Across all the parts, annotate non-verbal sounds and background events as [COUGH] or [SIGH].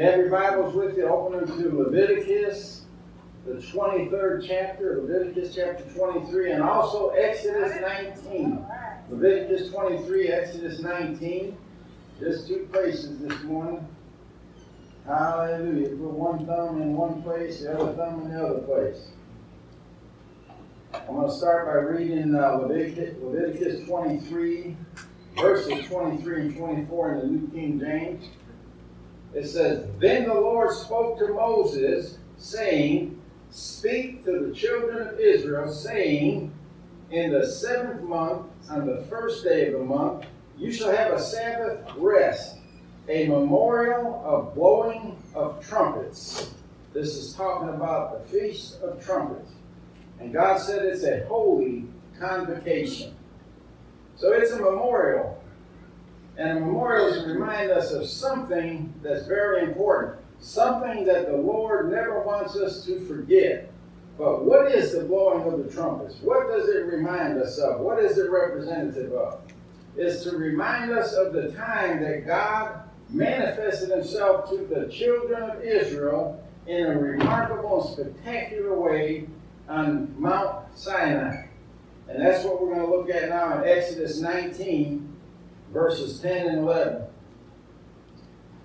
Have your Bibles with you, open them to Leviticus, the 23rd chapter, Leviticus chapter 23, and also Exodus 19. Leviticus 23, Exodus 19. Just two places this morning. Hallelujah. Put one thumb in one place, the other thumb in the other place. I'm going to start by reading uh, Leviticus, Leviticus 23, verses 23 and 24 in the New King James. It says, Then the Lord spoke to Moses, saying, Speak to the children of Israel, saying, In the seventh month, on the first day of the month, you shall have a Sabbath rest, a memorial of blowing of trumpets. This is talking about the Feast of Trumpets. And God said it's a holy convocation. So it's a memorial. And a memorial is to remind us of something that's very important, something that the Lord never wants us to forget. But what is the blowing of the trumpets? What does it remind us of? What is it representative of? It's to remind us of the time that God manifested himself to the children of Israel in a remarkable and spectacular way on Mount Sinai. And that's what we're going to look at now in Exodus 19, verses 10 and 11.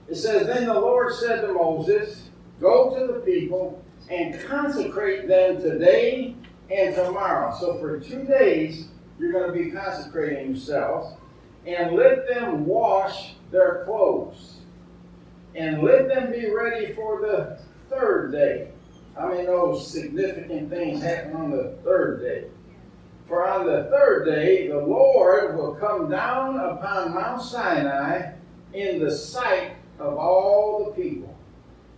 It says, Then the Lord said to Moses, Go to the people and consecrate them today and tomorrow. So for two days, you're going to be consecrating yourselves. And let them wash their clothes. And let them be ready for the third day. I mean, know significant things happen on the third day? For on the third day, the Lord will come down upon Mount Sinai in the sight of all the people.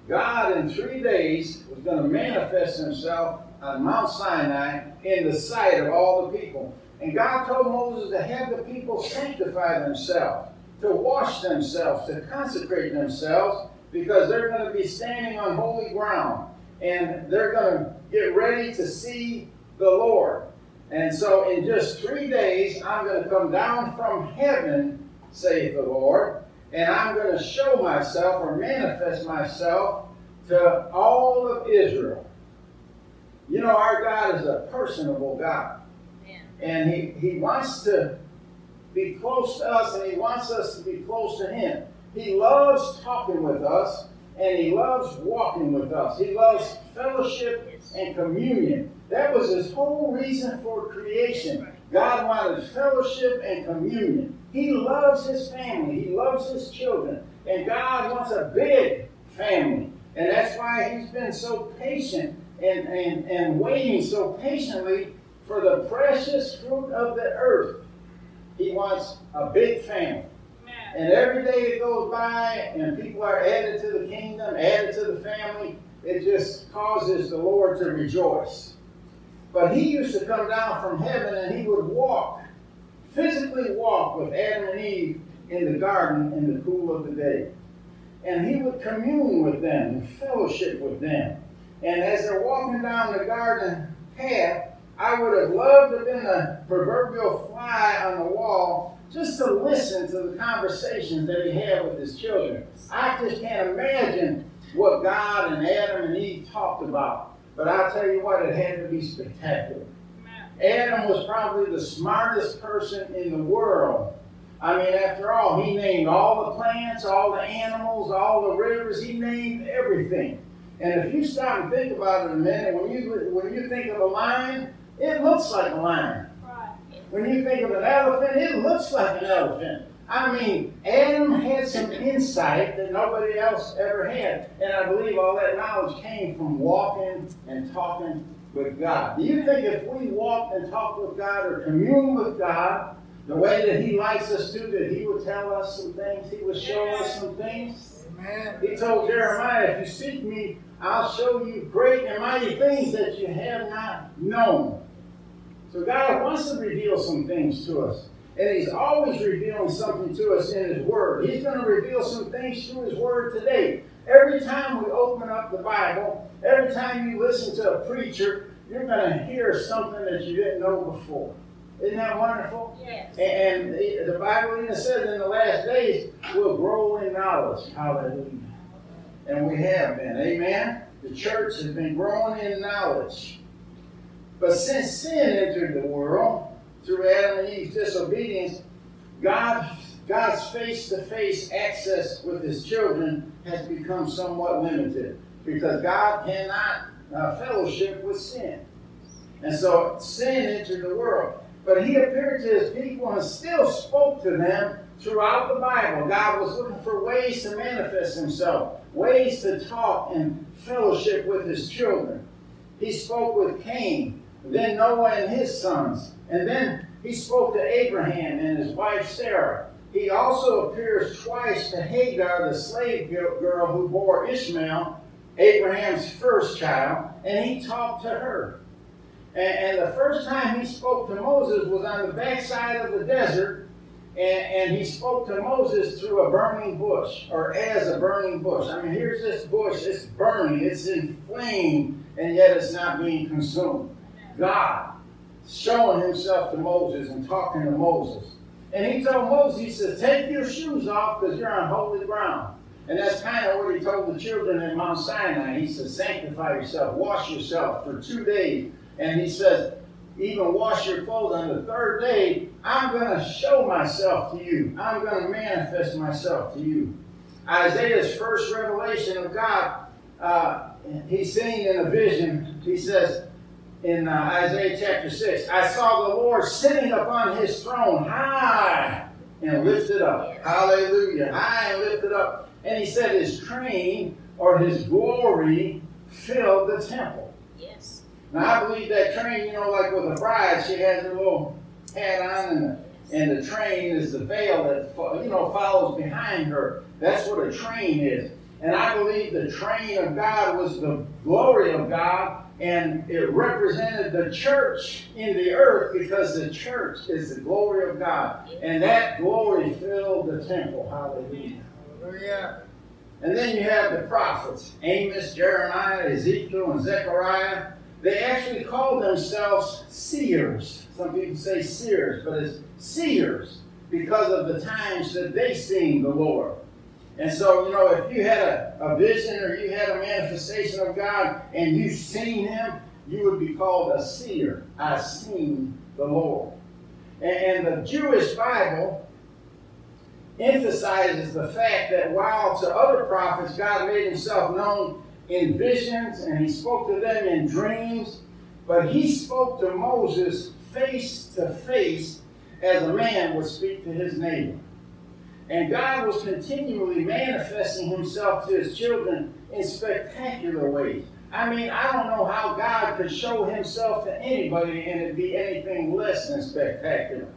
God, in three days, was going to manifest himself on Mount Sinai in the sight of all the people. And God told Moses to have the people sanctify themselves, to wash themselves, to consecrate themselves, because they're going to be standing on holy ground and they're going to get ready to see the Lord. And so, in just three days, I'm going to come down from heaven, saith the Lord, and I'm going to show myself or manifest myself to all of Israel. You know, our God is a personable God. And he, he wants to be close to us, and He wants us to be close to Him. He loves talking with us, and He loves walking with us. He loves fellowship and communion. That was His whole reason for creation. God wanted fellowship and communion. He loves His family, He loves His children, and God wants a big family. And that's why He's been so patient and, and, and waiting so patiently for the precious fruit of the earth. He wants a big family. And every day that goes by and people are added to the kingdom, added to the family, it just causes the Lord to rejoice. But he used to come down from heaven and he would walk, physically walk with Adam and Eve in the garden in the cool of the day. And he would commune with them and fellowship with them. And as they're walking down the garden path, I would have loved to have been a proverbial fly on the wall just to listen to the conversations that he had with his children. I just can't imagine what God and Adam and Eve talked about. But I'll tell you what, it had to be spectacular. Adam was probably the smartest person in the world. I mean, after all, he named all the plants, all the animals, all the rivers, he named everything. And if you stop and think about it a minute, when you when you think of a lion, it looks like a lion. When you think of an elephant, it looks like an elephant. I mean, Adam had some insight that nobody else ever had. And I believe all that knowledge came from walking and talking with God. Do you think if we walked and talked with God or communed with God, the way that He likes us to, that He would tell us some things, He would show us some things. Amen. He told Jeremiah, if you seek me, I'll show you great and mighty things that you have not known. So God wants to reveal some things to us. And He's always revealing something to us in His Word. He's going to reveal some things through His Word today. Every time we open up the Bible, every time you listen to a preacher, you're going to hear something that you didn't know before. Isn't that wonderful? Yes. And the Bible even says in the last days, we'll grow in knowledge. Hallelujah. And we have been. Amen? The church has been growing in knowledge. But since sin entered the world, through Adam and Eve's disobedience, God, God's face to face access with his children has become somewhat limited because God cannot uh, fellowship with sin. And so sin entered the world. But he appeared to his people and still spoke to them throughout the Bible. God was looking for ways to manifest himself, ways to talk and fellowship with his children. He spoke with Cain, then Noah and his sons, and then he spoke to Abraham and his wife Sarah. He also appears twice to Hagar, the slave girl who bore Ishmael, Abraham's first child, and he talked to her. And, and the first time he spoke to Moses was on the backside of the desert, and, and he spoke to Moses through a burning bush, or as a burning bush. I mean, here's this bush, it's burning, it's inflamed, and yet it's not being consumed. God showing himself to Moses and talking to Moses. And he told Moses, he said, take your shoes off because you're on holy ground. And that's kind of what he told the children in Mount Sinai. He said, sanctify yourself, wash yourself for two days and he says, even wash your clothes on the third day, I'm going to show myself to you. I'm going to manifest myself to you. Isaiah's first revelation of God, uh, he's seen in a vision. He says in uh, Isaiah chapter 6, I saw the Lord sitting upon his throne high and lifted up. Hallelujah. High and lifted up. And he said his train or his glory filled the temple. Yes. Now, I believe that train, you know, like with a bride, she has her little hat on, and the, and the train is the veil that, you know, follows behind her. That's what a train is. And I believe the train of God was the glory of God, and it represented the church in the earth because the church is the glory of God. And that glory filled the temple. Hallelujah. Hallelujah. And then you have the prophets Amos, Jeremiah, Ezekiel, and Zechariah. They actually call themselves seers. Some people say seers, but it's seers because of the times that they seen the Lord. And so, you know, if you had a, a vision or you had a manifestation of God and you seen him, you would be called a seer. I seen the Lord. And, and the Jewish Bible emphasizes the fact that while to other prophets God made himself known in visions and he spoke to them in dreams, but he spoke to Moses face to face as a man would speak to his neighbor. And God was continually manifesting himself to his children in spectacular ways. I mean, I don't know how God could show himself to anybody and it be anything less than spectacular.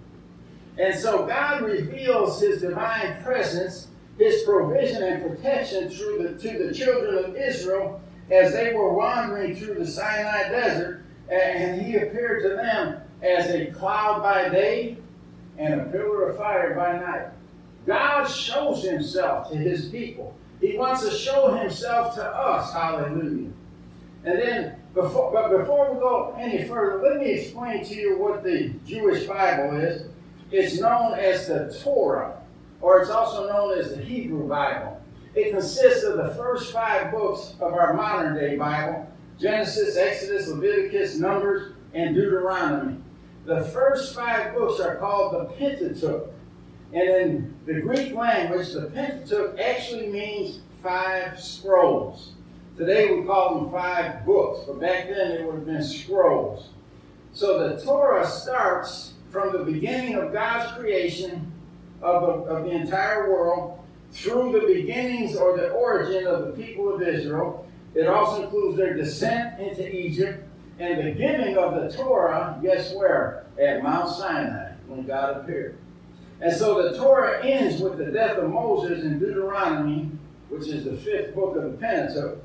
And so God reveals his divine presence his provision and protection through the, to the children of Israel as they were wandering through the Sinai desert, and he appeared to them as a cloud by day and a pillar of fire by night. God shows himself to his people. He wants to show himself to us. Hallelujah. And then, before, but before we go any further, let me explain to you what the Jewish Bible is. It's known as the Torah or it's also known as the Hebrew Bible. It consists of the first five books of our modern day Bible Genesis, Exodus, Leviticus, Numbers, and Deuteronomy. The first five books are called the Pentateuch. And in the Greek language, the Pentateuch actually means five scrolls. Today we call them five books, but back then it would have been scrolls. So the Torah starts from the beginning of God's creation of the, of the entire world through the beginnings or the origin of the people of Israel. It also includes their descent into Egypt and the giving of the Torah, guess where? At Mount Sinai. when God appeared. And so the Torah ends with the death of Moses in Deuteronomy, which is the fifth book of the Pentateuch,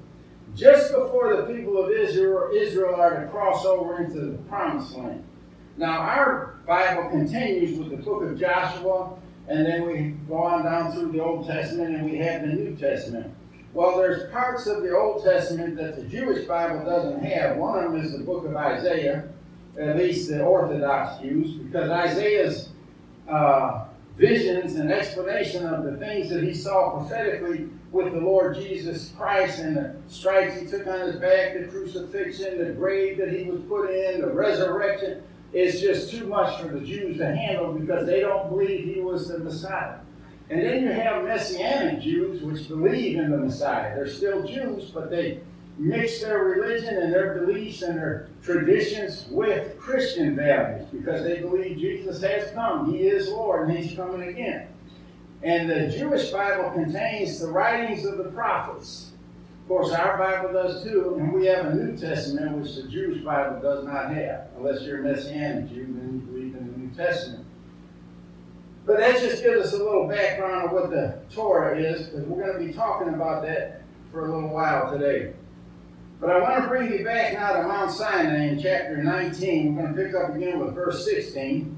just before the people of Israel, Israel are to cross over into the promised land. Now, our Bible continues with the book of Joshua, and then we go on down through the Old Testament and we have the New Testament. Well, there's parts of the Old Testament that the Jewish Bible doesn't have. One of them is the book of Isaiah, at least the Orthodox use, because Isaiah's uh, visions and explanation of the things that he saw prophetically with the Lord Jesus Christ and the stripes he took on his back, the crucifixion, the grave that he was put in, the resurrection. It's just too much for the Jews to handle because they don't believe he was the Messiah. And then you have Messianic Jews which believe in the Messiah. They're still Jews, but they mix their religion and their beliefs and their traditions with Christian values because they believe Jesus has come. He is Lord and He's coming again. And the Jewish Bible contains the writings of the prophets. Of course, our Bible does too, and we have a New Testament which the Jewish Bible does not have, unless you're a Messianic Jew, then you believe in the New Testament. But that just gives us a little background of what the Torah is, because we're going to be talking about that for a little while today. But I want to bring you back now to Mount Sinai in chapter 19. We're going to pick up again with verse 16.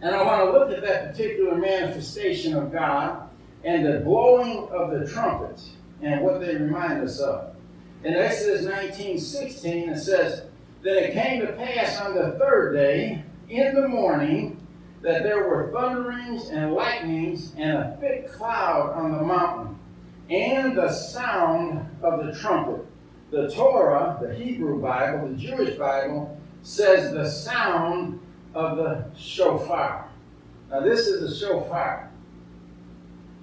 And I want to look at that particular manifestation of God and the blowing of the trumpets and what they remind us of. In Exodus 19 16, it says, Then it came to pass on the third day in the morning that there were thunderings and lightnings and a thick cloud on the mountain, and the sound of the trumpet the Torah, the Hebrew Bible, the Jewish Bible, says the sound of the shofar. Now, this is a shofar.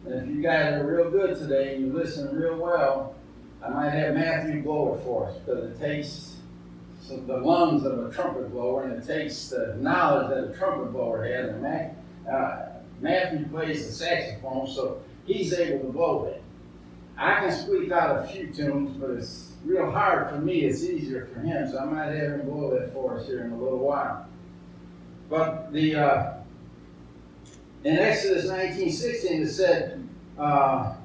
And if you guys are real good today and you listen real well, I might have Matthew blow it for us because it takes the lungs of a trumpet blower and it takes the knowledge that a trumpet blower has. And uh, Matthew plays the saxophone, so he's able to blow it. I can squeak out a few tunes, but it's real hard for me. It's easier for him, so I might have him blow that for us here in a little while. But the uh, in Exodus 19:16 it said uh,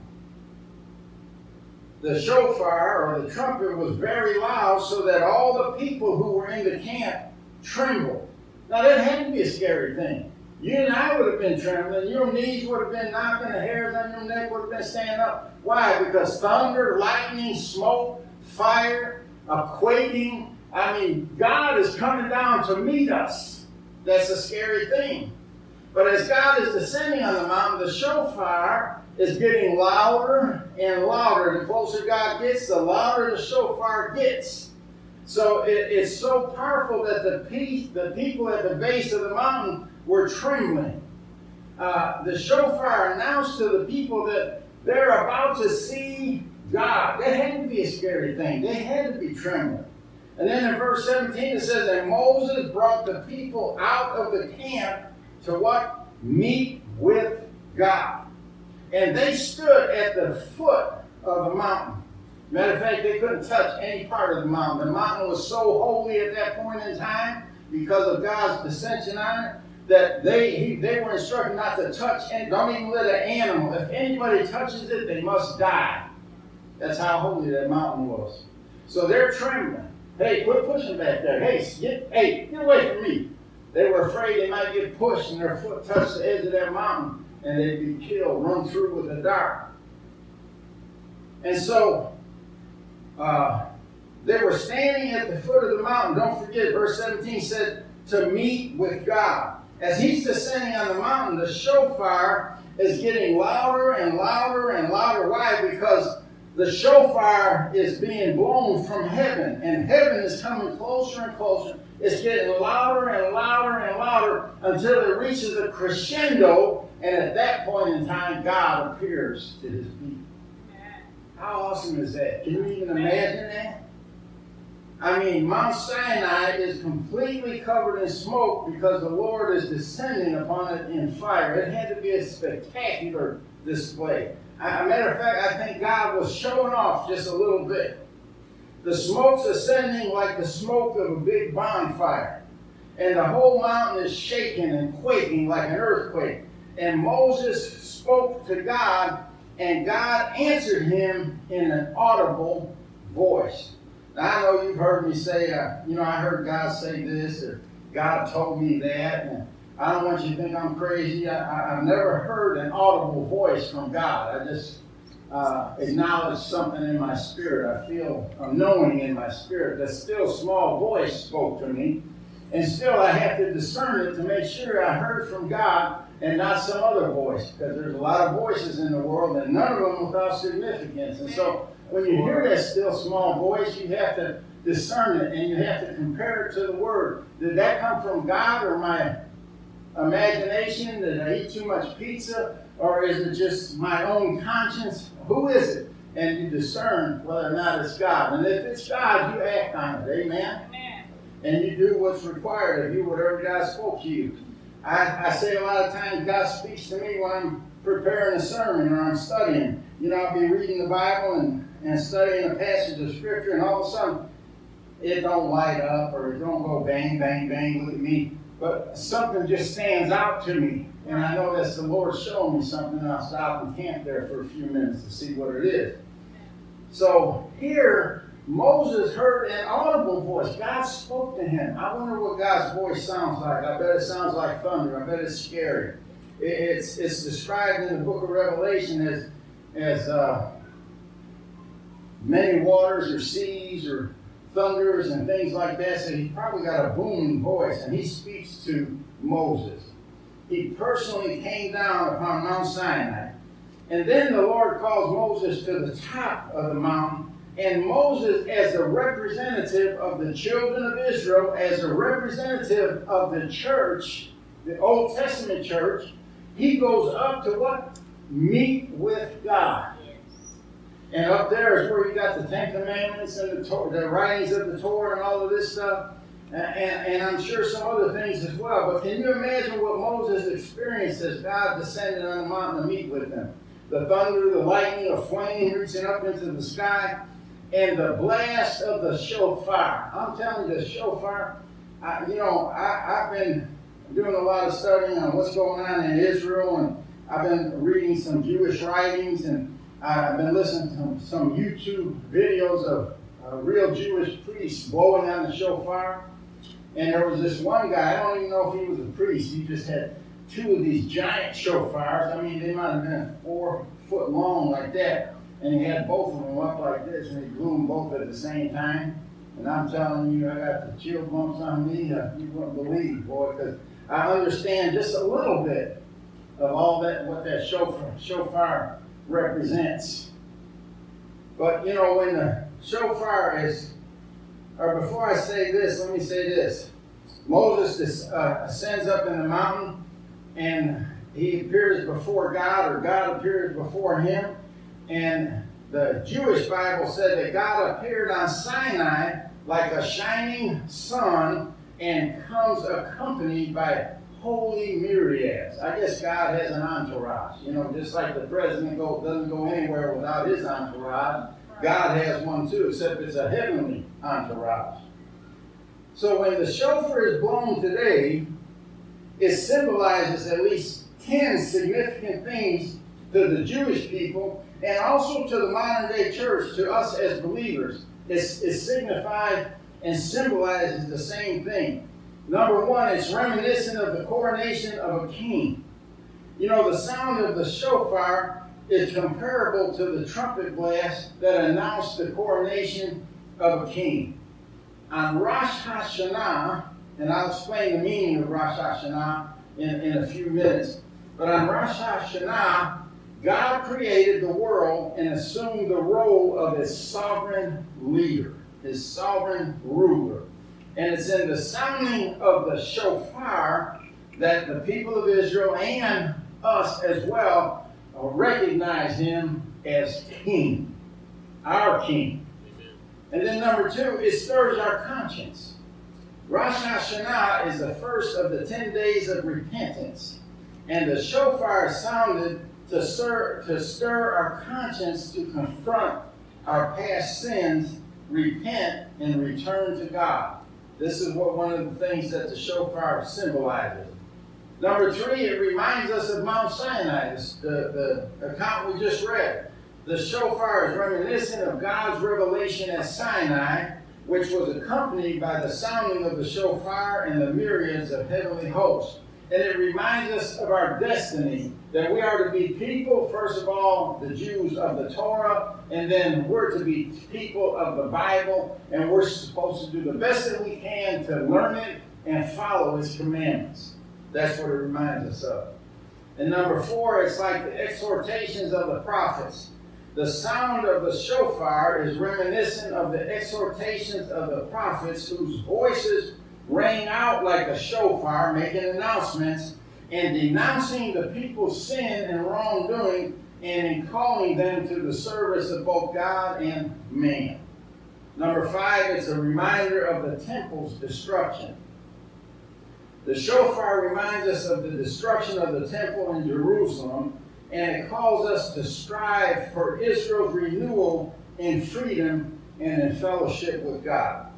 the shofar or the trumpet was very loud, so that all the people who were in the camp trembled. Now that had to be a scary thing. You and I would have been trembling. Your knees would have been knocking. The hairs on your neck would have been standing up. Why? Because thunder, lightning, smoke, fire, a quaking. I mean, God is coming down to meet us. That's a scary thing. But as God is descending on the mountain, the shofar is getting louder and louder. The closer God gets, the louder the shofar gets. So it, it's so powerful that the, peace, the people at the base of the mountain were trembling. Uh, the shofar announced to the people that they're about to see God. That had to be a scary thing. They had to be trembling. And then in verse 17 it says that Moses brought the people out of the camp to what? Meet with God. And they stood at the foot of the mountain. Matter of fact, they couldn't touch any part of the mountain. The mountain was so holy at that point in time because of God's descension on it that they he, they were instructed not to touch and don't even let an animal. If anybody touches it, they must die. That's how holy that mountain was. So they're trembling. Hey, quit pushing back there. Hey, get, hey, get away from me. They were afraid they might get pushed and their foot touched the edge of that mountain and they'd be killed, run through with the dart. And so uh, they were standing at the foot of the mountain. Don't forget, verse 17 said, to meet with God. As he's descending on the mountain, the shofar is getting louder and louder and louder. Why? Because the shofar is being blown from heaven, and heaven is coming closer and closer. It's getting louder and louder and louder until it reaches a crescendo, and at that point in time, God appears to his people. How awesome is that? Can you even imagine that? I mean, Mount Sinai is completely covered in smoke because the Lord is descending upon it in fire. It had to be a spectacular display. A matter of fact, I think God was showing off just a little bit. The smoke's ascending like the smoke of a big bonfire. and the whole mountain is shaking and quaking like an earthquake. And Moses spoke to God, and God answered him in an audible voice. I know you've heard me say, uh, you know, I heard God say this, or God told me that, and I don't want you to think I'm crazy. I, have never heard an audible voice from God. I just uh, acknowledge something in my spirit. I feel a knowing in my spirit. That still small voice spoke to me. And still, I have to discern it to make sure I heard from God and not some other voice. Because there's a lot of voices in the world, and none of them without significance. And so, when you hear that still small voice, you have to discern it and you have to compare it to the Word. Did that come from God or my imagination? Did I eat too much pizza? Or is it just my own conscience? Who is it? And you discern whether or not it's God. And if it's God, you act on it. Amen? Amen. And you do what's required of you, whatever God spoke to you. I, I say a lot of times God speaks to me when I'm preparing a sermon or I'm studying. You know, I'll be reading the Bible and, and studying a passage of Scripture, and all of a sudden, it don't light up or it don't go bang, bang, bang with me. But something just stands out to me. And I know that's the Lord showing me something, and I'll stop and camp there for a few minutes to see what it is. So here, Moses heard an audible voice. God spoke to him. I wonder what God's voice sounds like. I bet it sounds like thunder. I bet it's scary. It's, it's described in the book of Revelation as, as uh, many waters or seas or thunders and things like that. So he probably got a booming voice, and he speaks to Moses. He personally came down upon Mount Sinai. And then the Lord calls Moses to the top of the mountain. And Moses, as a representative of the children of Israel, as a representative of the church, the Old Testament church, he goes up to what? Meet with God. And up there is where you got the Ten Commandments and the, the writings of the Torah and all of this stuff. And, and, and, I'm sure some other things as well. But can you imagine what Moses experienced as God descended on the mountain to meet with him? The thunder, the lightning, a flame reaching up into the sky, and the blast of the shofar. I'm telling you, the shofar, I, you know, I, I've been doing a lot of studying on what's going on in Israel, and I've been reading some Jewish writings and I've been listening to some YouTube videos of uh, real Jewish priests blowing on the shofar. And there was this one guy, I don't even know if he was a priest, he just had two of these giant shofars. I mean, they might have been four foot long like that. And he had both of them up like this, and he blew them both at the same time. And I'm telling you, I got the chill bumps on me. Uh, you wouldn't believe, boy, because I understand just a little bit of all that, what that shofar, shofar represents. But you know, when the shofar is, or before I say this, let me say this. Moses uh, ascends up in the mountain and he appears before God, or God appears before him. And the Jewish Bible said that God appeared on Sinai like a shining sun and comes accompanied by holy myriads. I guess God has an entourage. You know, just like the president go, doesn't go anywhere without his entourage, God has one too, except it's a heavenly entourage. So when the shofar is blown today, it symbolizes at least 10 significant things to the Jewish people and also to the modern day church, to us as believers. It's, it's signified and symbolizes the same thing. Number one, it's reminiscent of the coronation of a king. You know, the sound of the shofar is comparable to the trumpet blast that announced the coronation of a king. On Rosh Hashanah, and I'll explain the meaning of Rosh Hashanah in, in a few minutes, but on Rosh Hashanah, God created the world and assumed the role of his sovereign leader, his sovereign ruler. And it's in the sounding of the shofar that the people of Israel and us as well recognize him as king, our king. And then number two, it stirs our conscience. Rosh Hashanah is the first of the 10 days of repentance. And the shofar sounded to stir, to stir our conscience to confront our past sins, repent, and return to God. This is what one of the things that the shofar symbolizes. Number three, it reminds us of Mount Sinai, the, the account we just read. The shofar is reminiscent of God's revelation at Sinai, which was accompanied by the sounding of the shofar and the myriads of heavenly hosts. And it reminds us of our destiny that we are to be people, first of all, the Jews of the Torah, and then we're to be people of the Bible, and we're supposed to do the best that we can to learn it and follow its commandments. That's what it reminds us of. And number four, it's like the exhortations of the prophets. The sound of the shofar is reminiscent of the exhortations of the prophets whose voices rang out like a shofar, making announcements and denouncing the people's sin and wrongdoing and in calling them to the service of both God and man. Number five, it's a reminder of the temple's destruction. The shofar reminds us of the destruction of the temple in Jerusalem, and it calls us to strive for Israel's renewal in freedom and in fellowship with God.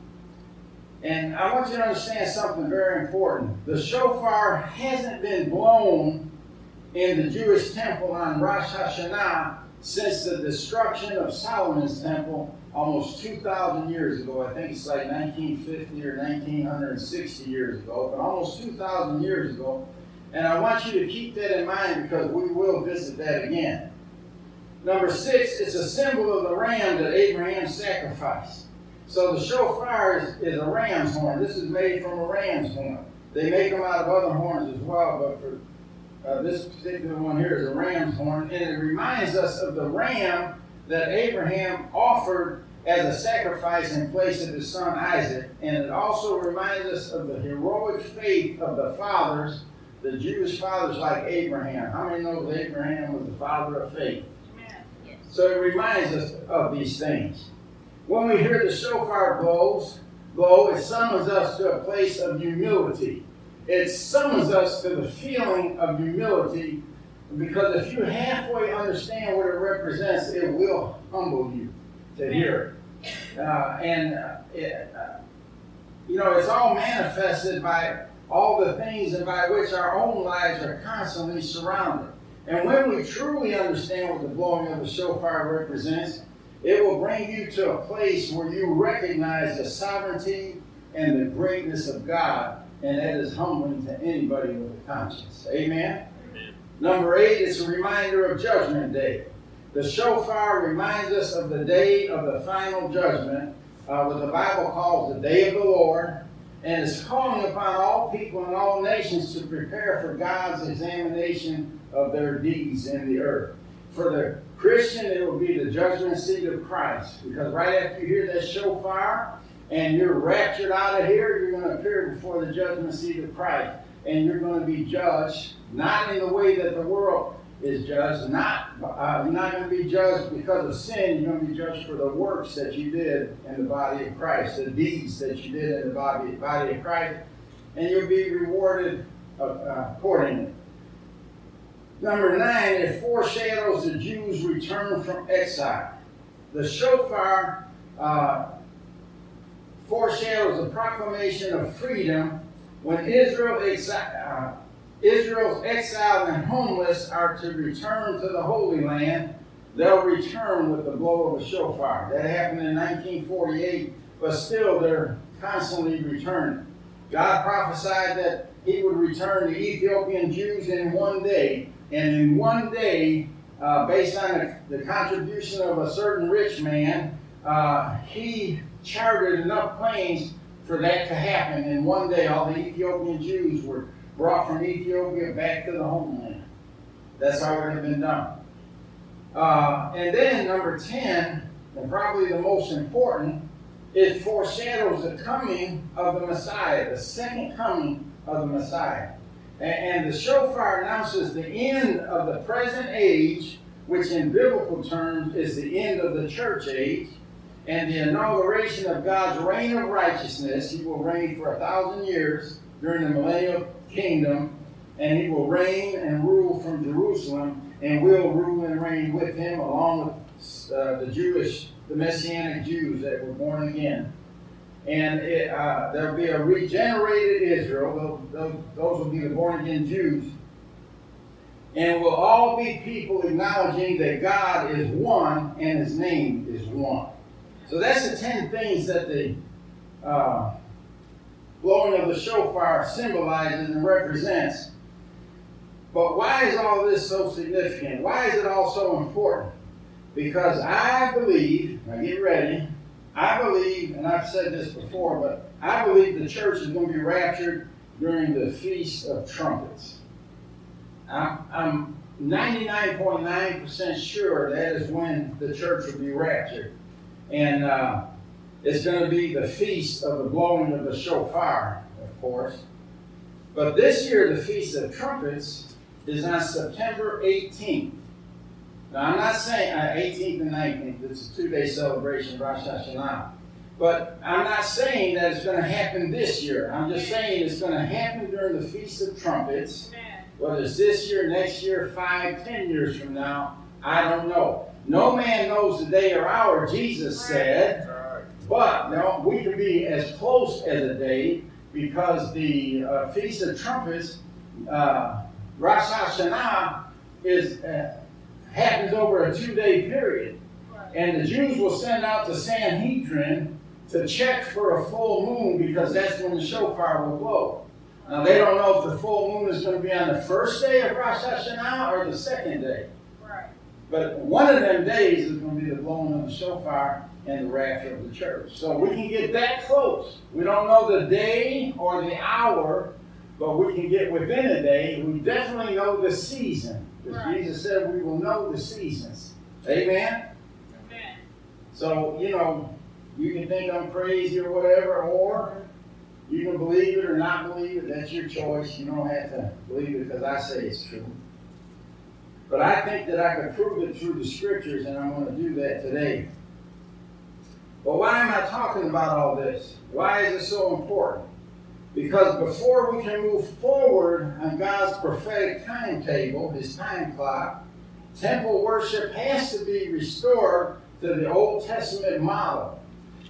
And I want you to understand something very important. The shofar hasn't been blown in the Jewish temple on Rosh Hashanah since the destruction of Solomon's temple almost 2,000 years ago. I think it's like 1950 or 1960 years ago, but almost 2,000 years ago. And I want you to keep that in mind because we will visit that again. Number six, it's a symbol of the ram that Abraham sacrificed. So the shofar is, is a ram's horn. This is made from a ram's horn. They make them out of other horns as well, but for uh, this particular one here is a ram's horn, and it reminds us of the ram that Abraham offered as a sacrifice in place of his son Isaac, and it also reminds us of the heroic faith of the fathers, the Jewish fathers like Abraham. How many know that Abraham was the father of faith? So it reminds us of these things. When we hear the shofar blows, blow, it summons us to a place of humility. It summons us to the feeling of humility because if you halfway understand what it represents, it will humble you to hear it. Uh, and uh, it, uh, you know, it's all manifested by all the things and by which our own lives are constantly surrounded. And when we truly understand what the blowing of the shofar represents, it will bring you to a place where you recognize the sovereignty and the greatness of God, and that is humbling to anybody with a conscience. Amen? Amen. Number eight, it's a reminder of Judgment Day. The shofar reminds us of the day of the final judgment, uh, what the Bible calls the day of the Lord, and is calling upon all people and all nations to prepare for God's examination of their deeds in the earth. For the Christian, it will be the judgment seat of Christ. Because right after you hear that shofar and you're raptured out of here, you're going to appear before the judgment seat of Christ. And you're going to be judged, not in the way that the world is judged. Not uh, you're not going to be judged because of sin. You're going to be judged for the works that you did in the body of Christ, the deeds that you did in the body, body of Christ, and you'll be rewarded uh, uh accordingly. Number nine, it foreshadows the Jews' return from exile. The shofar uh, foreshadows the proclamation of freedom when Israel exi- uh, Israel's exiled and homeless are to return to the Holy Land. They'll return with the blow of a shofar. That happened in 1948, but still they're constantly returning. God prophesied that He would return the Ethiopian Jews in one day and in one day, uh, based on the, the, contribution of a certain rich man, uh, he chartered enough planes for that to happen. In one day, all the Ethiopian Jews were brought from Ethiopia back to the homeland. That's how it had been done. Uh, and then, number 10, and probably the most important, it foreshadows the coming of the Messiah, the second coming of the Messiah. And the shofar announces the end of the present age, which in biblical terms is the end of the church age, and the inauguration of God's reign of righteousness. He will reign for a thousand years during the millennial kingdom, and he will reign and rule from Jerusalem, and will rule and reign with him along with uh, the Jewish, the Messianic Jews that were born again. And it, uh, there'll be a regenerated Israel. Those, those, will be the born again Jews. And we'll all be people acknowledging that God is one and his name is one. So that's the 10 things that the uh, blowing of the shofar symbolizes and represents. But why is all this so significant? Why is it all so important? Because I believe, now get ready, I believe, and I've said this before, but I believe the church is going to be raptured during the Feast of Trumpets. I'm 99.9% sure that is when the church will be raptured. And uh, it's going to be the feast of the blowing of the shofar, of course. But this year, the Feast of Trumpets is on September 18th. Now, I'm not saying uh, 18th and 19th, it's a two day celebration of Rosh Hashanah. But I'm not saying that it's going to happen this year. I'm just saying it's going to happen during the Feast of Trumpets. Whether it's this year, next year, five, ten years from now, I don't know. No man knows the day or hour, Jesus said. But now we can be as close as a day because the uh, Feast of Trumpets, uh, Rosh Hashanah, is uh, happens over a two-day period, and the Jews will send out the Sanhedrin to check for a full moon because that's when the shofar will blow. Now they don't know if the full moon is going to be on the first day of Rosh Hashanah or the second day. Right. But one of them days is going to be the blowing of the shofar and the rapture of the church. So we can get that close. We don't know the day or the hour, but we can get within a day. We definitely know the season. Because right. Jesus said we will know the seasons. Amen? Amen. So, you know, you can think I'm crazy or whatever, or you can believe it or not believe it. That's your choice. You don't have to believe it because I say it's true. But I think that I can prove it through the scriptures, and I'm going to do that today. But why am I talking about all this? Why is it so important? Because before we can move forward on God's prophetic timetable, his time clock, temple worship has to be restored to the Old Testament model.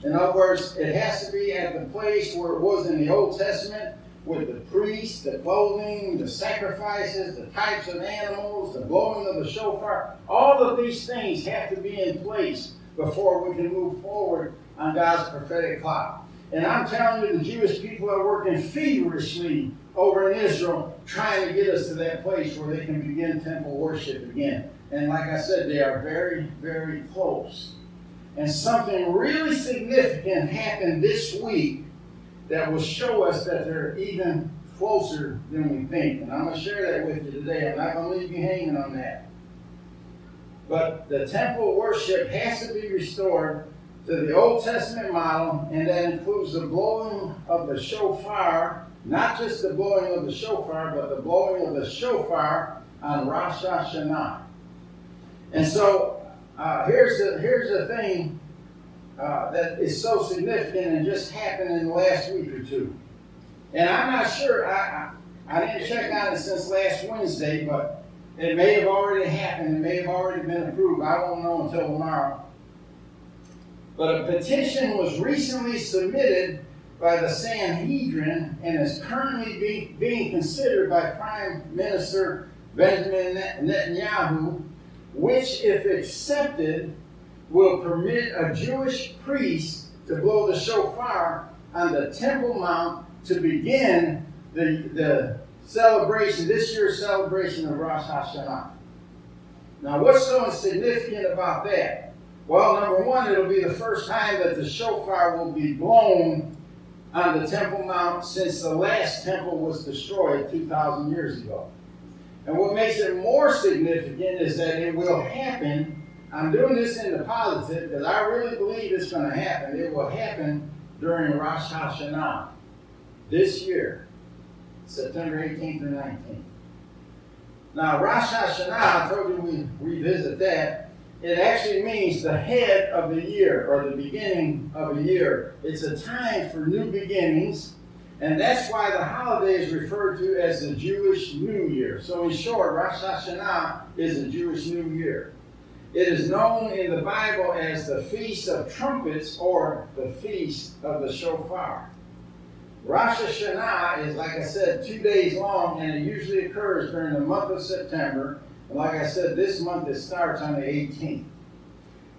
In other words, it has to be at the place where it was in the Old Testament with the priests, the clothing, the sacrifices, the types of animals, the blowing of the shofar. All of these things have to be in place before we can move forward on God's prophetic clock. And I'm telling you, the Jewish people are working feverishly over in Israel trying to get us to that place where they can begin temple worship again. And like I said, they are very, very close. And something really significant happened this week that will show us that they're even closer than we think. And I'm going to share that with you today. I'm not going to leave you hanging on that. But the temple worship has to be restored to the Old Testament model, and that includes the blowing of the shofar, not just the blowing of the shofar, but the blowing of the shofar on Rosh Hashanah. And so uh, here's the here's the thing uh, that is so significant and just happened in the last week or two. And I'm not sure. I, I, I didn't check on it since last Wednesday, but it may have already happened. It may have already been approved. I won't know until tomorrow. But a petition was recently submitted by the Sanhedrin and is currently be, being considered by Prime Minister Benjamin Netanyahu which, if accepted, will permit a Jewish priest to blow the shofar on the Temple Mount to begin the, the celebration, this year's celebration of Rosh Hashanah. Now, what's so significant about that? Well, number one, it'll be the first time that the shofar will be blown on the Temple Mount since the last temple was destroyed 2,000 years ago. And what makes it more significant is that it will happen. I'm doing this in the positive because I really believe it's going to happen. It will happen during Rosh Hashanah this year, September 18th or 19th. Now, Rosh Hashanah, I told you we revisit that. It actually means the head of the year or the beginning of a year. It's a time for new beginnings and that's why the holiday is referred to as the Jewish New Year. So, in short, Rosh Hashanah is a Jewish New Year. It is known in the Bible as the Feast of Trumpets or the Feast of the Shofar. Rosh Hashanah is, like I said, two days long, and it usually occurs during the month of September. And like I said, this month it starts on the 18th.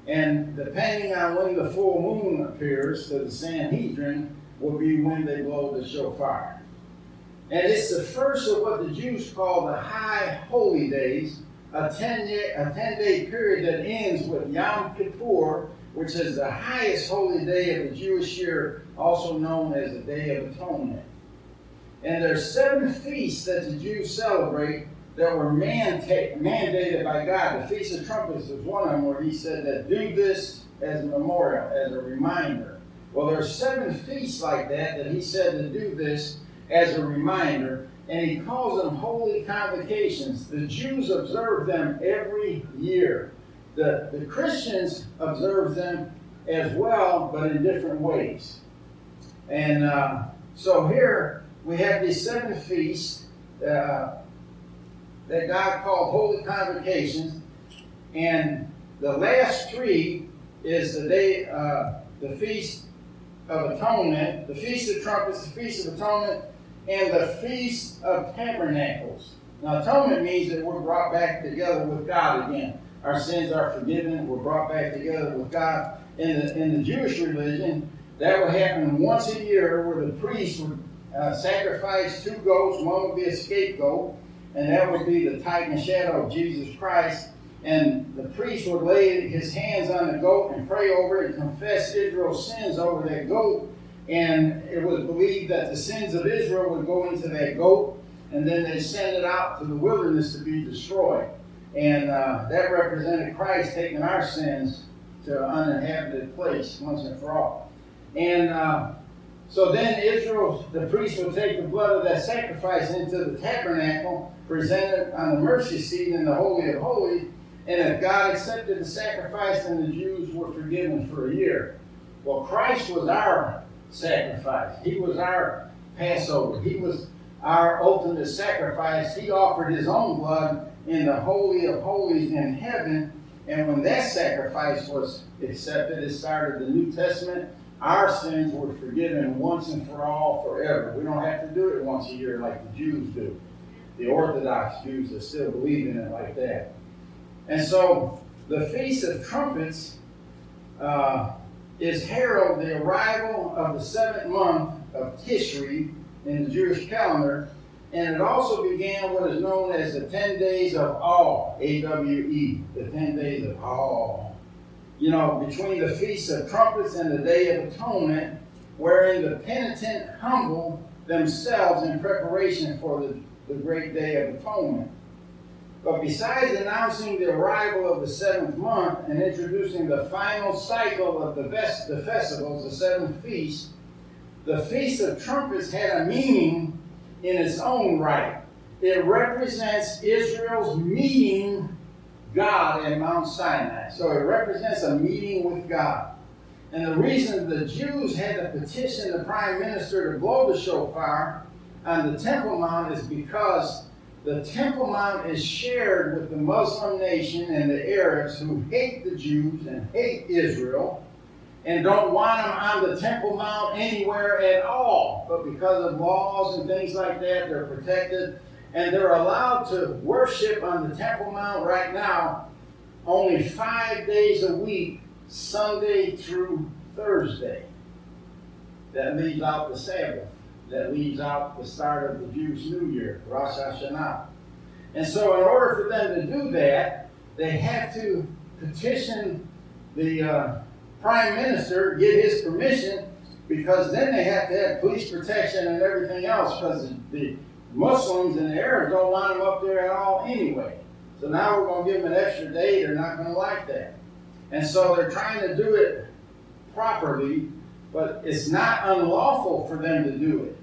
And depending on when the full moon appears to the Sanhedrin, will be when they blow the shofar. And it's the first of what the Jews call the high holy days, a 10 day, a 10 day period that ends with Yom Kippur, which is the highest holy day of the Jewish year, also known as the Day of Atonement. And there's seven feasts that the Jews celebrate that were mandated by God. The Feast of Trumpets is one of them where he said that do this as a memorial, as a reminder. Well, there are seven feasts like that that he said to do this as a reminder, and he calls them holy convocations. The Jews observe them every year. The, the Christians observe them as well, but in different ways. And uh, so here we have these seven feasts uh, that God called holy convocations, and the last three is the day, uh, the feast of atonement, the feast of trumpets, the feast of atonement, and the feast of tabernacles. Now, atonement means that we're brought back together with God again our sins are forgiven, we're brought back together with God. In the, in the Jewish religion, that would happen once a year where the priest would uh, sacrifice two goats. One would be a scapegoat, and that would be the type and shadow of Jesus Christ. And the priest would lay his hands on the goat and pray over it and confess Israel's sins over that goat. And it was believed that the sins of Israel would go into that goat, and then they send it out to the wilderness to be destroyed. And uh, that represented Christ taking our sins to an uninhabited place once and for all. And uh, so then Israel, the priest would take the blood of that sacrifice into the tabernacle, present it on the mercy seat in the Holy of Holies. And if God accepted the sacrifice, then the Jews were forgiven for a year. Well, Christ was our sacrifice. He was our Passover. He was our ultimate sacrifice. He offered his own blood in the Holy of Holies in heaven. And when that sacrifice was accepted, it started the New Testament. Our sins were forgiven once and for all forever. We don't have to do it once a year like the Jews do. The Orthodox Jews that still believe in it like that. And so the Feast of Trumpets uh, is herald the arrival of the seventh month of Tishri in the Jewish calendar and it also began what is known as the 10 days of awe, A-W-E, the 10 days of awe. You know, between the Feast of Trumpets and the Day of Atonement, wherein the penitent humble themselves in preparation for the, the great Day of Atonement. But besides announcing the arrival of the seventh month and introducing the final cycle of the, vest, the festivals, the seventh feast, the Feast of Trumpets had a meaning in its own right. It represents Israel's meeting God at Mount Sinai. So it represents a meeting with God. And the reason the Jews had to petition the prime minister to blow the shofar on the Temple Mount is because the Temple Mount is shared with the Muslim nation and the Arabs who hate the Jews and hate Israel and don't want them on the Temple Mount anywhere at all. But because of laws and things like that, they're protected. And they're allowed to worship on the Temple Mount right now only five days a week, Sunday through Thursday. That leaves out the Sabbath. That leaves out the start of the Jewish New Year, Rosh Hashanah. And so, in order for them to do that, they have to petition the uh, prime minister get his permission because then they have to have police protection and everything else because the Muslims and the Arabs don't line them up there at all anyway. So now we're going to give them an extra day. They're not going to like that. And so they're trying to do it properly, but it's not unlawful for them to do it.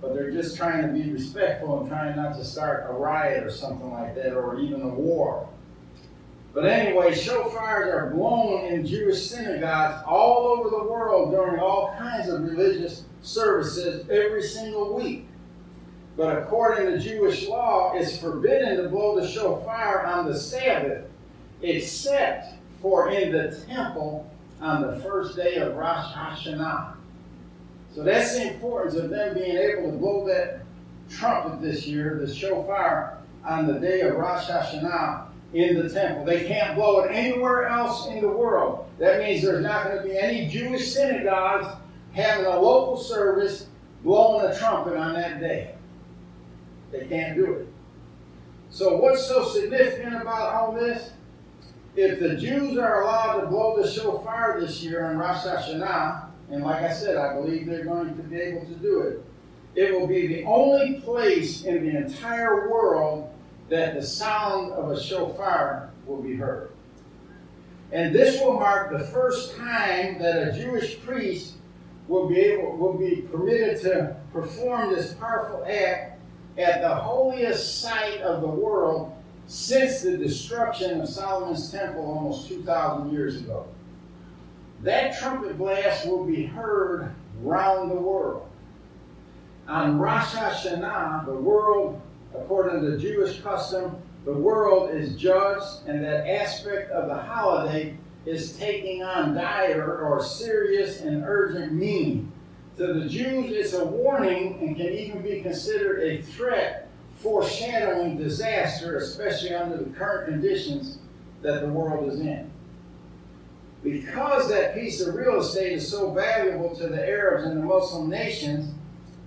But they're just trying to be respectful and trying not to start a riot or something like that or even a war. But anyway, shofars are blown in Jewish synagogues all over the world during all kinds of religious services every single week. But according to Jewish law, it's forbidden to blow the shofar on the Sabbath except for in the temple on the first day of Rosh Hashanah. So that's the importance of them being able to blow that trumpet this year, the shofar, on the day of Rosh Hashanah in the temple. They can't blow it anywhere else in the world. That means there's not going to be any Jewish synagogues having a local service blowing a trumpet on that day. They can't do it. So, what's so significant about all this? If the Jews are allowed to blow the shofar this year on Rosh Hashanah, and like I said, I believe they're going to be able to do it, it will be the only place in the entire world that the sound of a shofar will be heard. And this will mark the first time that a Jewish priest will be able will be permitted to perform this powerful act at the holiest site of the world since the destruction of Solomon's temple almost 2,000 years ago. That trumpet blast will be heard round the world. On Rosh Hashanah, the world, according to Jewish custom, the world is judged, and that aspect of the holiday is taking on dire or serious and urgent meaning. To the Jews, it's a warning and can even be considered a threat foreshadowing disaster, especially under the current conditions that the world is in. Because that piece of real estate is so valuable to the Arabs and the Muslim nations,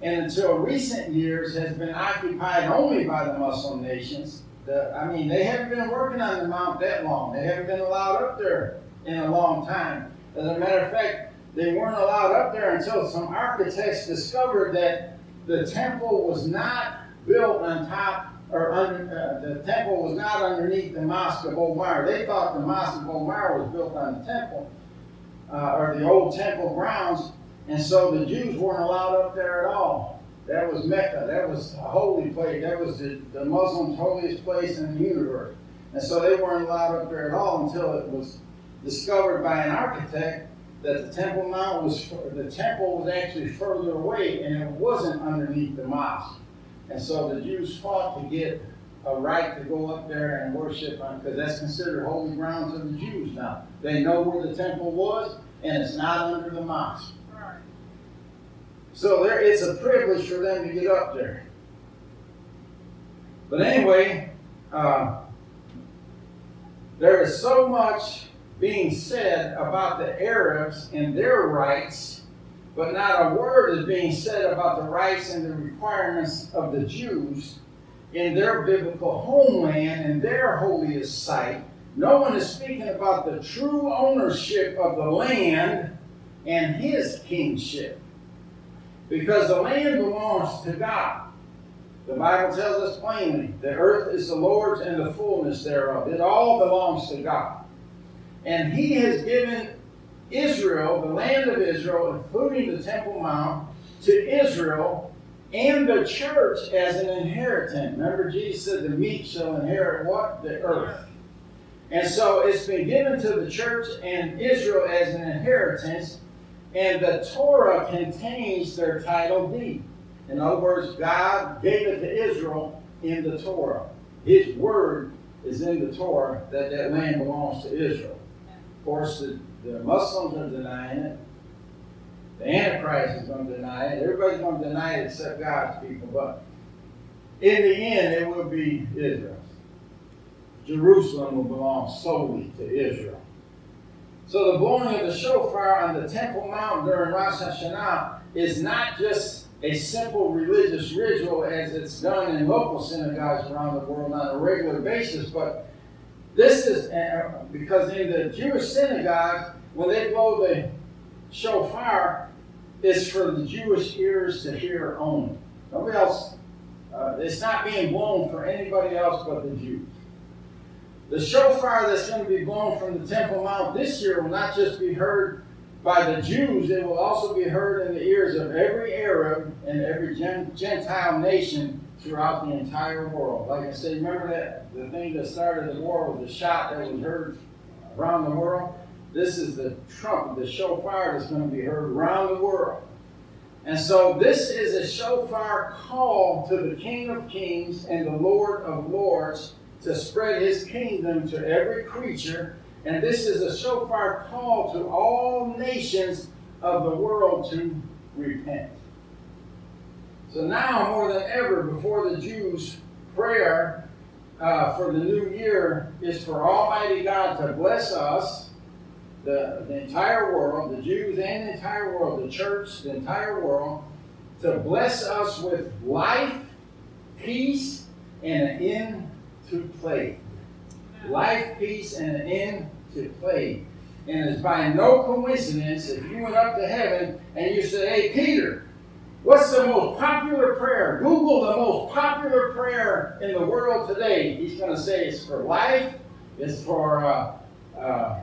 and until recent years has been occupied only by the Muslim nations, the, I mean, they haven't been working on the mount that long. They haven't been allowed up there in a long time. As a matter of fact, they weren't allowed up there until some architects discovered that the temple was not built on top or uh, the temple was not underneath the Mosque of Omar. They thought the Mosque of Omar was built on the temple uh, or the old temple grounds, and so the Jews weren't allowed up there at all. That was Mecca. That was a holy place. That was the, the Muslims' holiest place in the universe. And so they weren't allowed up there at all until it was discovered by an architect that the Temple Mount was the temple was actually further away and it wasn't underneath the mosque. And so the Jews fought to get a right to go up there and worship on because that's considered holy ground to the Jews now. They know where the temple was and it's not under the mosque. So there it's a privilege for them to get up there. But anyway, uh, there is so much being said about the Arabs and their rights, but not a word is being said about the rights and the requirements of the Jews in their biblical homeland and their holiest site. No one is speaking about the true ownership of the land and his kingship. Because the land belongs to God. The Bible tells us plainly the earth is the Lord's and the fullness thereof. It all belongs to God. And he has given Israel, the land of Israel, including the Temple Mount, to Israel and the church as an inheritance. Remember, Jesus said, The meek shall inherit what? The earth. And so it's been given to the church and Israel as an inheritance, and the Torah contains their title deed. In other words, God gave it to Israel in the Torah. His word is in the Torah that that land belongs to Israel course, the, the Muslims are denying it. The Antichrist is going to deny it. Everybody's going to deny it except God's people. But in the end, it will be Israel. Jerusalem will belong solely to Israel. So the blowing of the shofar on the Temple Mount during Rosh Hashanah is not just a simple religious ritual as it's done in local synagogues around the world on a regular basis, but this is because in the Jewish synagogue, when they blow the shofar, it's for the Jewish ears to hear only. Nobody else, uh, it's not being blown for anybody else but the Jews. The shofar that's going to be blown from the Temple Mount this year will not just be heard by the Jews, it will also be heard in the ears of every Arab and every Gentile nation throughout the entire world. Like I said, remember that the thing that started the war was the shot that was heard around the world? This is the trumpet, the shofar that's going to be heard around the world. And so this is a shofar call to the King of Kings and the Lord of Lords to spread his kingdom to every creature. And this is a shofar call to all nations of the world to repent. So now, more than ever, before the Jews, prayer uh, for the new year is for Almighty God to bless us, the, the entire world, the Jews and the entire world, the church, the entire world, to bless us with life, peace, and an end to plague. Life, peace, and an end to plague. And it's by no coincidence if you went up to heaven and you said, Hey, Peter, what's the most popular prayer? Google the most popular prayer in the world today. He's going to say it's for life, it's for uh, uh,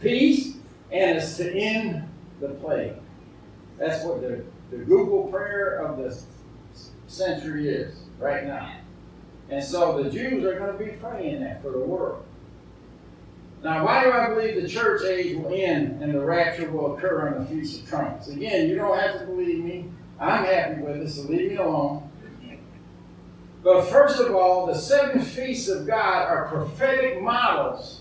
peace, and it's to end the plague. That's what the, the Google prayer of the century is right now. And so the Jews are going to be praying that for the world. Now, why do I believe the church age will end and the rapture will occur on the Feast of Trumpets? Again, you don't have to believe me. I'm happy with it, so leave me alone. But first of all, the seven feasts of God are prophetic models.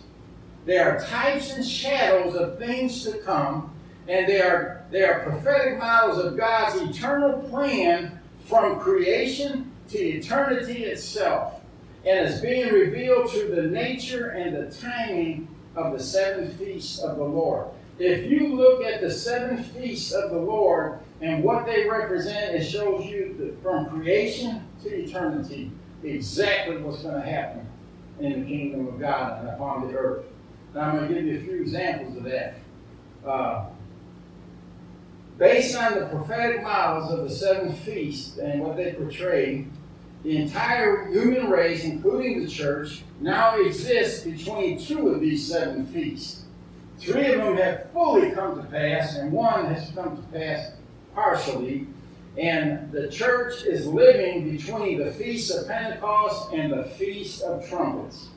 They are types and shadows of things to come, and they are, they are prophetic models of God's eternal plan from creation to eternity itself and is being revealed through the nature and the timing of the seven feasts of the Lord. If you look at the seven feasts of the Lord and what they represent, it shows you that from creation to eternity exactly what's going to happen in the kingdom of God and upon the earth. Now, I'm going to give you a few examples of that. Uh, based on the prophetic models of the seven feasts and what they portray, the entire human race, including the church, now exists between two of these seven feasts. Three of them have fully come to pass, and one has come to pass partially. And the church is living between the Feast of Pentecost and the Feast of Trumpets.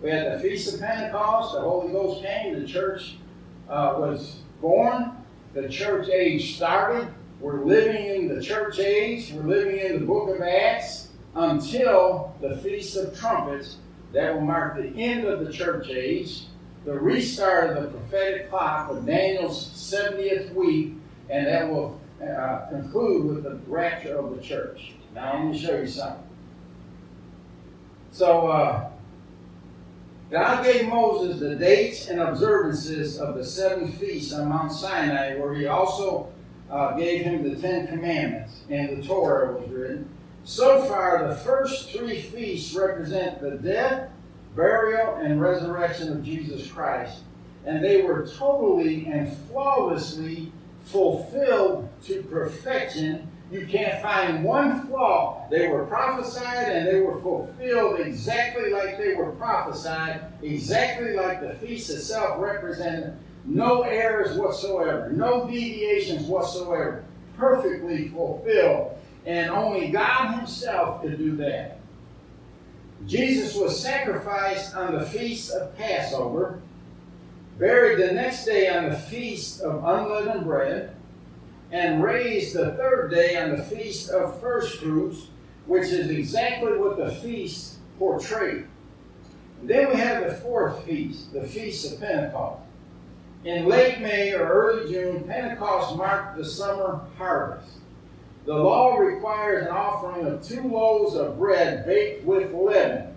We had the Feast of Pentecost, the Holy Ghost came, the church uh, was born, the church age started. We're living in the church age, we're living in the book of Acts until the Feast of Trumpets that will mark the end of the church age, the restart of the prophetic clock of Daniel's 70th week, and that will uh, conclude with the rapture of the church. Now, let me show you something. So, uh, God gave Moses the dates and observances of the seven feasts on Mount Sinai, where he also uh, gave him the Ten Commandments, and the Torah was written. So far, the first three feasts represent the death, burial, and resurrection of Jesus Christ. And they were totally and flawlessly fulfilled to perfection. You can't find one flaw. They were prophesied and they were fulfilled exactly like they were prophesied, exactly like the feast itself represented. No errors whatsoever, no deviations whatsoever. Perfectly fulfilled and only God Himself could do that. Jesus was sacrificed on the feast of Passover, buried the next day on the feast of unleavened bread, and raised the third day on the feast of first fruits, which is exactly what the feast portrayed. And then we have the fourth feast, the Feast of Pentecost. In late May or early June, Pentecost marked the summer harvest. The law requires an offering of two loaves of bread baked with leaven.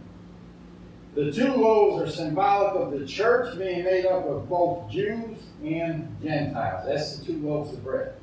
The two loaves are symbolic of the church being made up of both Jews and Gentiles. That's the two loaves of bread.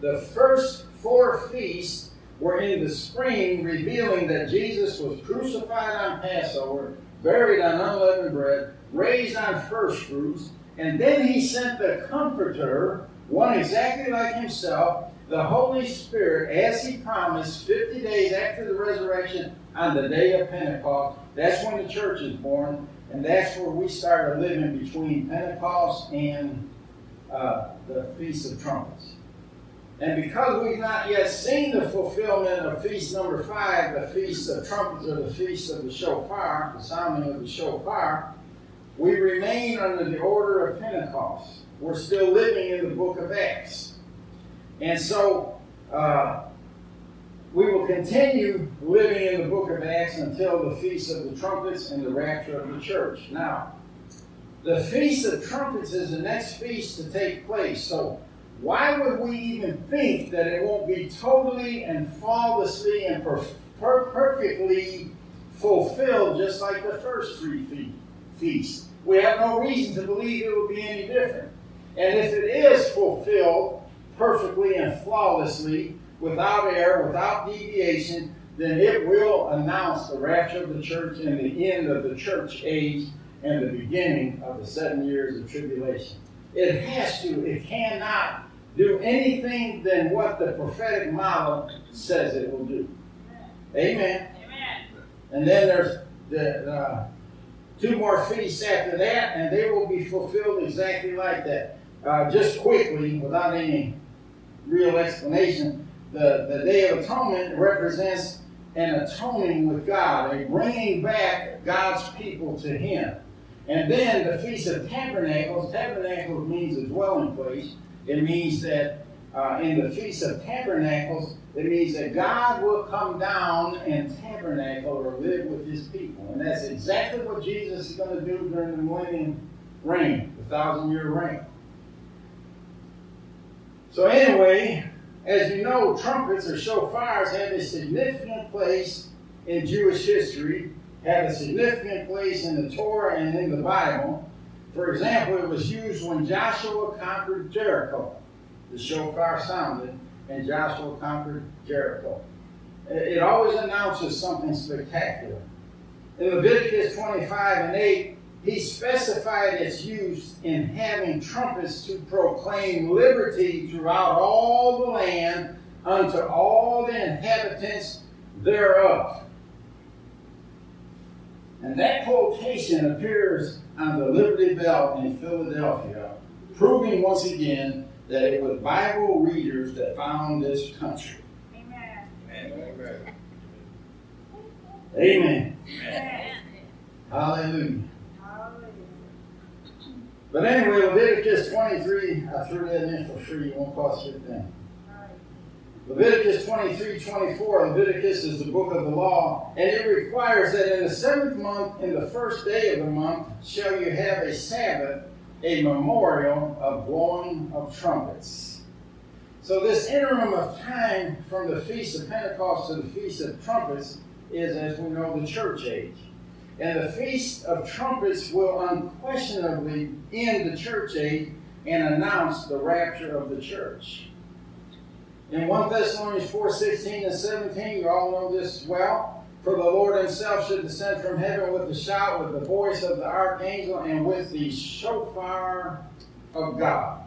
The first four feasts were in the spring, revealing that Jesus was crucified on Passover, buried on unleavened bread, raised on first fruits, and then he sent the Comforter, one exactly like himself, the Holy Spirit, as He promised 50 days after the resurrection on the day of Pentecost, that's when the church is born, and that's where we started living between Pentecost and uh, the Feast of Trumpets. And because we've not yet seen the fulfillment of feast number five, the Feast of Trumpets or the Feast of the Shofar, the sounding of the Shofar, we remain under the order of Pentecost. We're still living in the book of Acts. And so, uh, we will continue living in the book of Acts until the Feast of the Trumpets and the rapture of the church. Now, the Feast of Trumpets is the next feast to take place. So, why would we even think that it won't be totally and flawlessly and per- per- perfectly fulfilled just like the first three fe- feasts? We have no reason to believe it will be any different. And if it is fulfilled perfectly and flawlessly, without error, without deviation, then it will announce the rapture of the church and the end of the church age and the beginning of the seven years of tribulation. It has to, it cannot do anything than what the prophetic model says it will do. Amen. Amen. And then there's the uh, two more feasts after that, and they will be fulfilled exactly like that. Uh, just quickly, without any real explanation, the, the Day of Atonement represents an atoning with God, a bringing back God's people to Him. And then the Feast of Tabernacles, Tabernacles means a dwelling place. It means that uh, in the Feast of Tabernacles, it means that God will come down and tabernacle or live with his people. And that's exactly what Jesus is going to do during the millennium reign, the thousand year reign. So, anyway, as you know, trumpets or shofars have a significant place in Jewish history, have a significant place in the Torah and in the Bible. For example, it was used when Joshua conquered Jericho. The shofar sounded, and Joshua conquered Jericho. It always announces something spectacular. In Leviticus 25 and 8, he specified its use in having trumpets to proclaim liberty throughout all the land unto all the inhabitants thereof. And that quotation appears on the Liberty Bell in Philadelphia, proving once again that it was Bible readers that found this country. Amen. Amen. Amen. Amen. Hallelujah. But anyway, Leviticus 23, I threw that in for free. It won't cost you a thing. Leviticus 23, 24, Leviticus is the book of the law, and it requires that in the seventh month, in the first day of the month, shall you have a Sabbath, a memorial of blowing of trumpets. So this interim of time from the Feast of Pentecost to the Feast of Trumpets is, as we know, the church age. And the Feast of Trumpets will unquestionably end the church age and announce the rapture of the church. In 1 Thessalonians 4 16 and 17, you all know this well. For the Lord himself should descend from heaven with a shout, with the voice of the archangel, and with the shofar of God.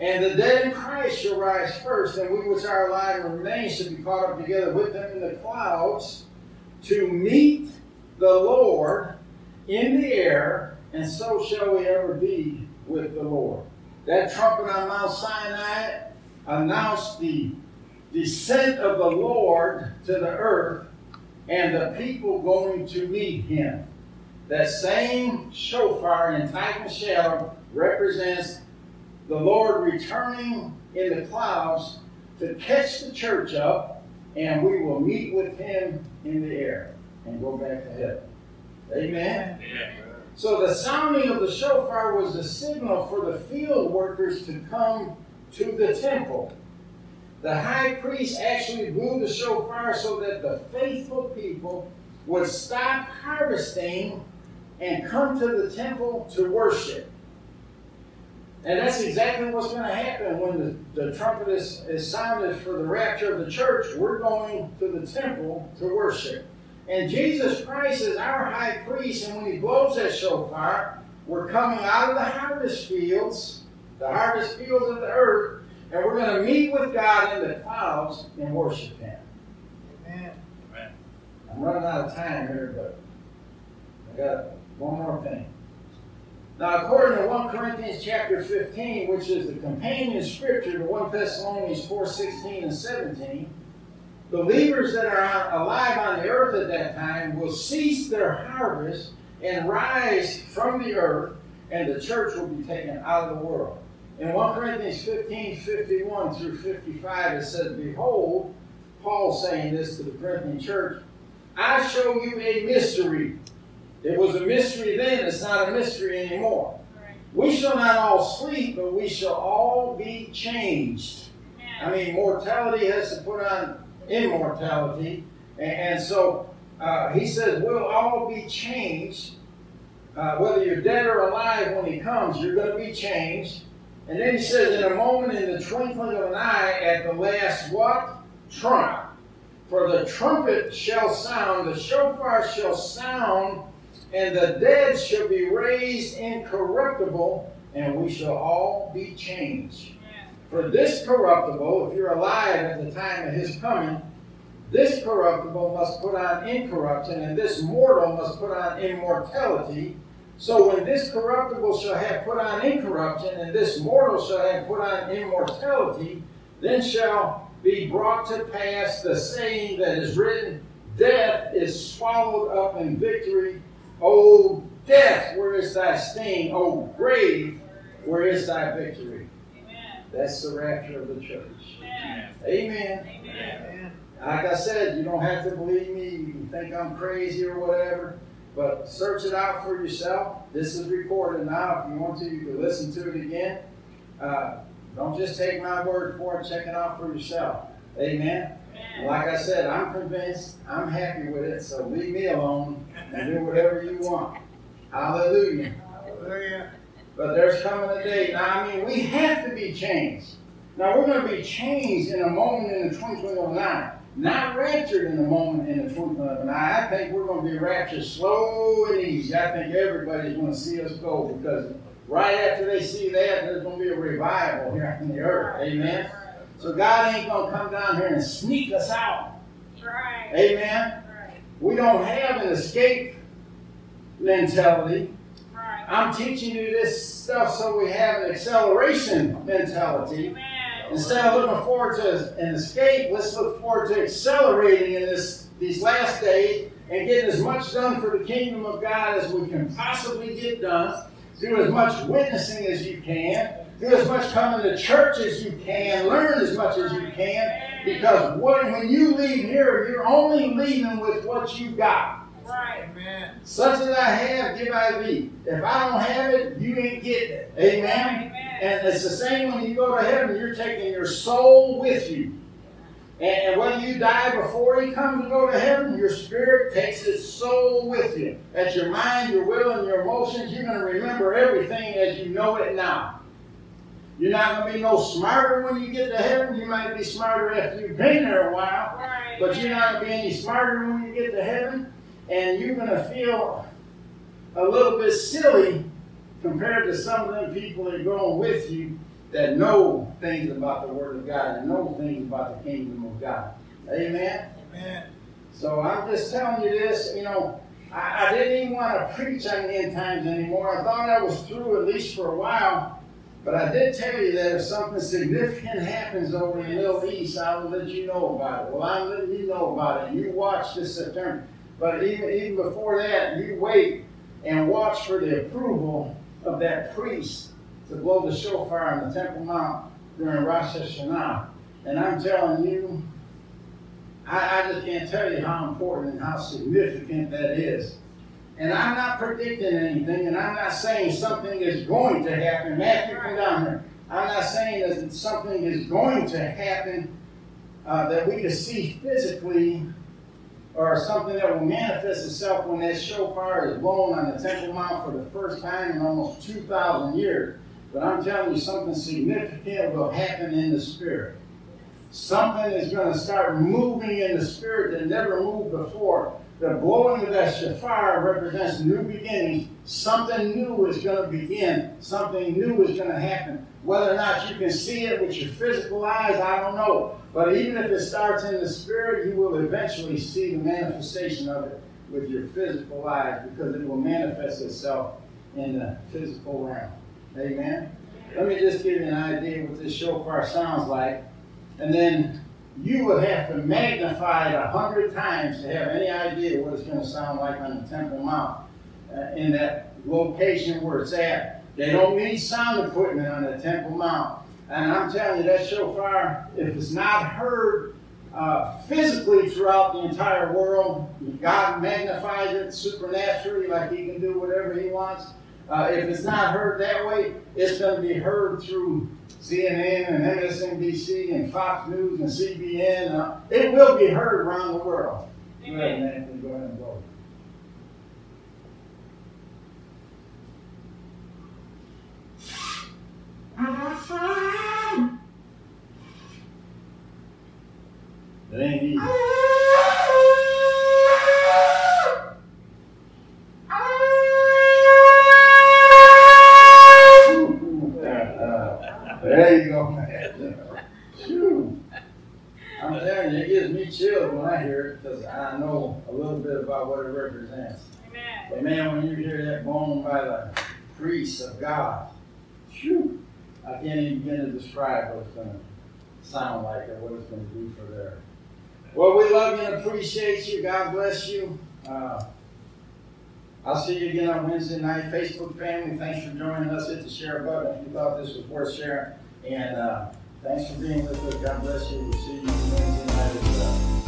And the dead in Christ shall rise first, and we which are alive and remain shall be caught up together with them in the clouds to meet the Lord in the air, and so shall we ever be with the Lord. That trumpet on Mount Sinai announced the descent of the Lord to the earth and the people going to meet him. That same shofar in type and shadow represents the Lord returning in the clouds to catch the church up, and we will meet with him in the air and go back to heaven. Amen? So the sounding of the shofar was the signal for the field workers to come to the temple. The high priest actually blew the shofar so that the faithful people would stop harvesting and come to the temple to worship. And that's exactly what's going to happen when the, the trumpet is, is sounded for the rapture of the church. We're going to the temple to worship. And Jesus Christ is our high priest, and when he blows that shofar, we're coming out of the harvest fields, the harvest fields of the earth, and we're going to meet with God in the clouds and worship him. Amen. Amen. I'm running out of time here, but I got one more thing. Now, according to 1 Corinthians chapter 15, which is the companion scripture to 1 Thessalonians 4 16 and 17, believers that are alive on the earth at that time will cease their harvest and rise from the earth, and the church will be taken out of the world. In 1 Corinthians 15 51 through 55, it says, Behold, Paul saying this to the Corinthian church. I show you a mystery. It was a mystery then, it's not a mystery anymore. We shall not all sleep, but we shall all be changed. I mean, mortality has to put on immortality. And, and so uh, he says, we'll all be changed. Uh, whether you're dead or alive when he comes, you're going to be changed. And then he says, in a moment, in the twinkling of an eye, at the last what? Trump. For the trumpet shall sound, the shofar shall sound, and the dead shall be raised incorruptible, and we shall all be changed. For this corruptible, if you're alive at the time of his coming, this corruptible must put on incorruption, and this mortal must put on immortality. So when this corruptible shall have put on incorruption, and this mortal shall have put on immortality, then shall be brought to pass the saying that is written, Death is swallowed up in victory. O death, where is thy sting? O grave, where is thy victory? Amen. That's the rapture of the church. Amen. Amen. Amen. Like I said, you don't have to believe me. You can think I'm crazy or whatever. But search it out for yourself. This is recorded now. If you want to, you can listen to it again. Uh, don't just take my word for it. Check it out for yourself. Amen. Like I said, I'm convinced. I'm happy with it. So leave me alone and do whatever you want. Hallelujah. Hallelujah. But there's coming a day. Now, I mean, we have to be changed. Now, we're going to be changed in a moment in the twinkling of an eye. Not raptured in a moment in the twinkling of an eye. I think we're going to be raptured slow and easy. I think everybody's going to see us go because right after they see that, there's going to be a revival here on the earth. Amen. So God ain't going to come down here and sneak us out. Right. Amen. Right. We don't have an escape mentality. I'm teaching you this stuff so we have an acceleration mentality. Amen. Instead of looking forward to an escape, let's look forward to accelerating in this these last days and getting as much done for the kingdom of God as we can possibly get done. Do as much witnessing as you can. Do as much coming to church as you can. Learn as much as you can. Because when you leave here, you're only leaving with what you got. Amen. Such as I have, give I thee. If I don't have it, you ain't getting it. Amen. Amen. And it's the same when you go to heaven, you're taking your soul with you. And, and when you die before you come to go to heaven, your spirit takes its soul with you. That's your mind, your will, and your emotions. You're going to remember everything as you know it now. You're not going to be no smarter when you get to heaven. You might be smarter after you've been there a while. Right. But you're not going to be any smarter when you get to heaven. And you're going to feel a little bit silly compared to some of them people that are going with you that know things about the Word of God and know things about the kingdom of God. Amen? Amen. So I'm just telling you this, you know, I, I didn't even want to preach on the end times anymore. I thought I was through at least for a while. But I did tell you that if something significant happens over in the Middle East, I will let you know about it. Well, I'll let you know about it. You watch this September. But even, even before that, you wait and watch for the approval of that priest to blow the shofar on the Temple Mount during Rosh Hashanah. And I'm telling you, I, I just can't tell you how important and how significant that is. And I'm not predicting anything, and I'm not saying something is going to happen. Matthew, come down here. I'm not saying that something is going to happen uh, that we can see physically or something that will manifest itself when that shofar is blown on the Temple Mount for the first time in almost 2,000 years. But I'm telling you, something significant will happen in the Spirit. Something is going to start moving in the Spirit that never moved before. The blowing of that shofar represents new beginnings. Something new is going to begin. Something new is going to happen. Whether or not you can see it with your physical eyes, I don't know. But even if it starts in the spirit, you will eventually see the manifestation of it with your physical eyes because it will manifest itself in the physical realm. Amen? Let me just give you an idea what this shofar sounds like. And then you would have to magnify it a hundred times to have any idea what it's going to sound like on the Temple Mount uh, in that location where it's at. They don't need sound equipment on the Temple Mount. And I'm telling you, that shofar, if it's not heard uh, physically throughout the entire world. God magnifies it supernaturally, like He can do whatever He wants. Uh, if it's not heard that way, it's going to be heard through CNN and MSNBC and Fox News and CBN. Uh, it will be heard around the world. Amen. Go ahead, Anthony. Go ahead and vote. It ain't easy. [LAUGHS] there you go, man. I'm telling you, it gives me chills when I hear it because I know a little bit about what it represents. Amen. But man, when you hear that moan by the priests of God, whew, I can't even begin to describe what it's going to sound like or what it's going to do for there. well, we love you and appreciate you. God bless you. Uh, I'll see you again on Wednesday night. Facebook family, thanks for joining us. Hit the share button if you thought this was worth sharing. And uh, thanks for being with us. God bless you. We'll see you Wednesday night as well.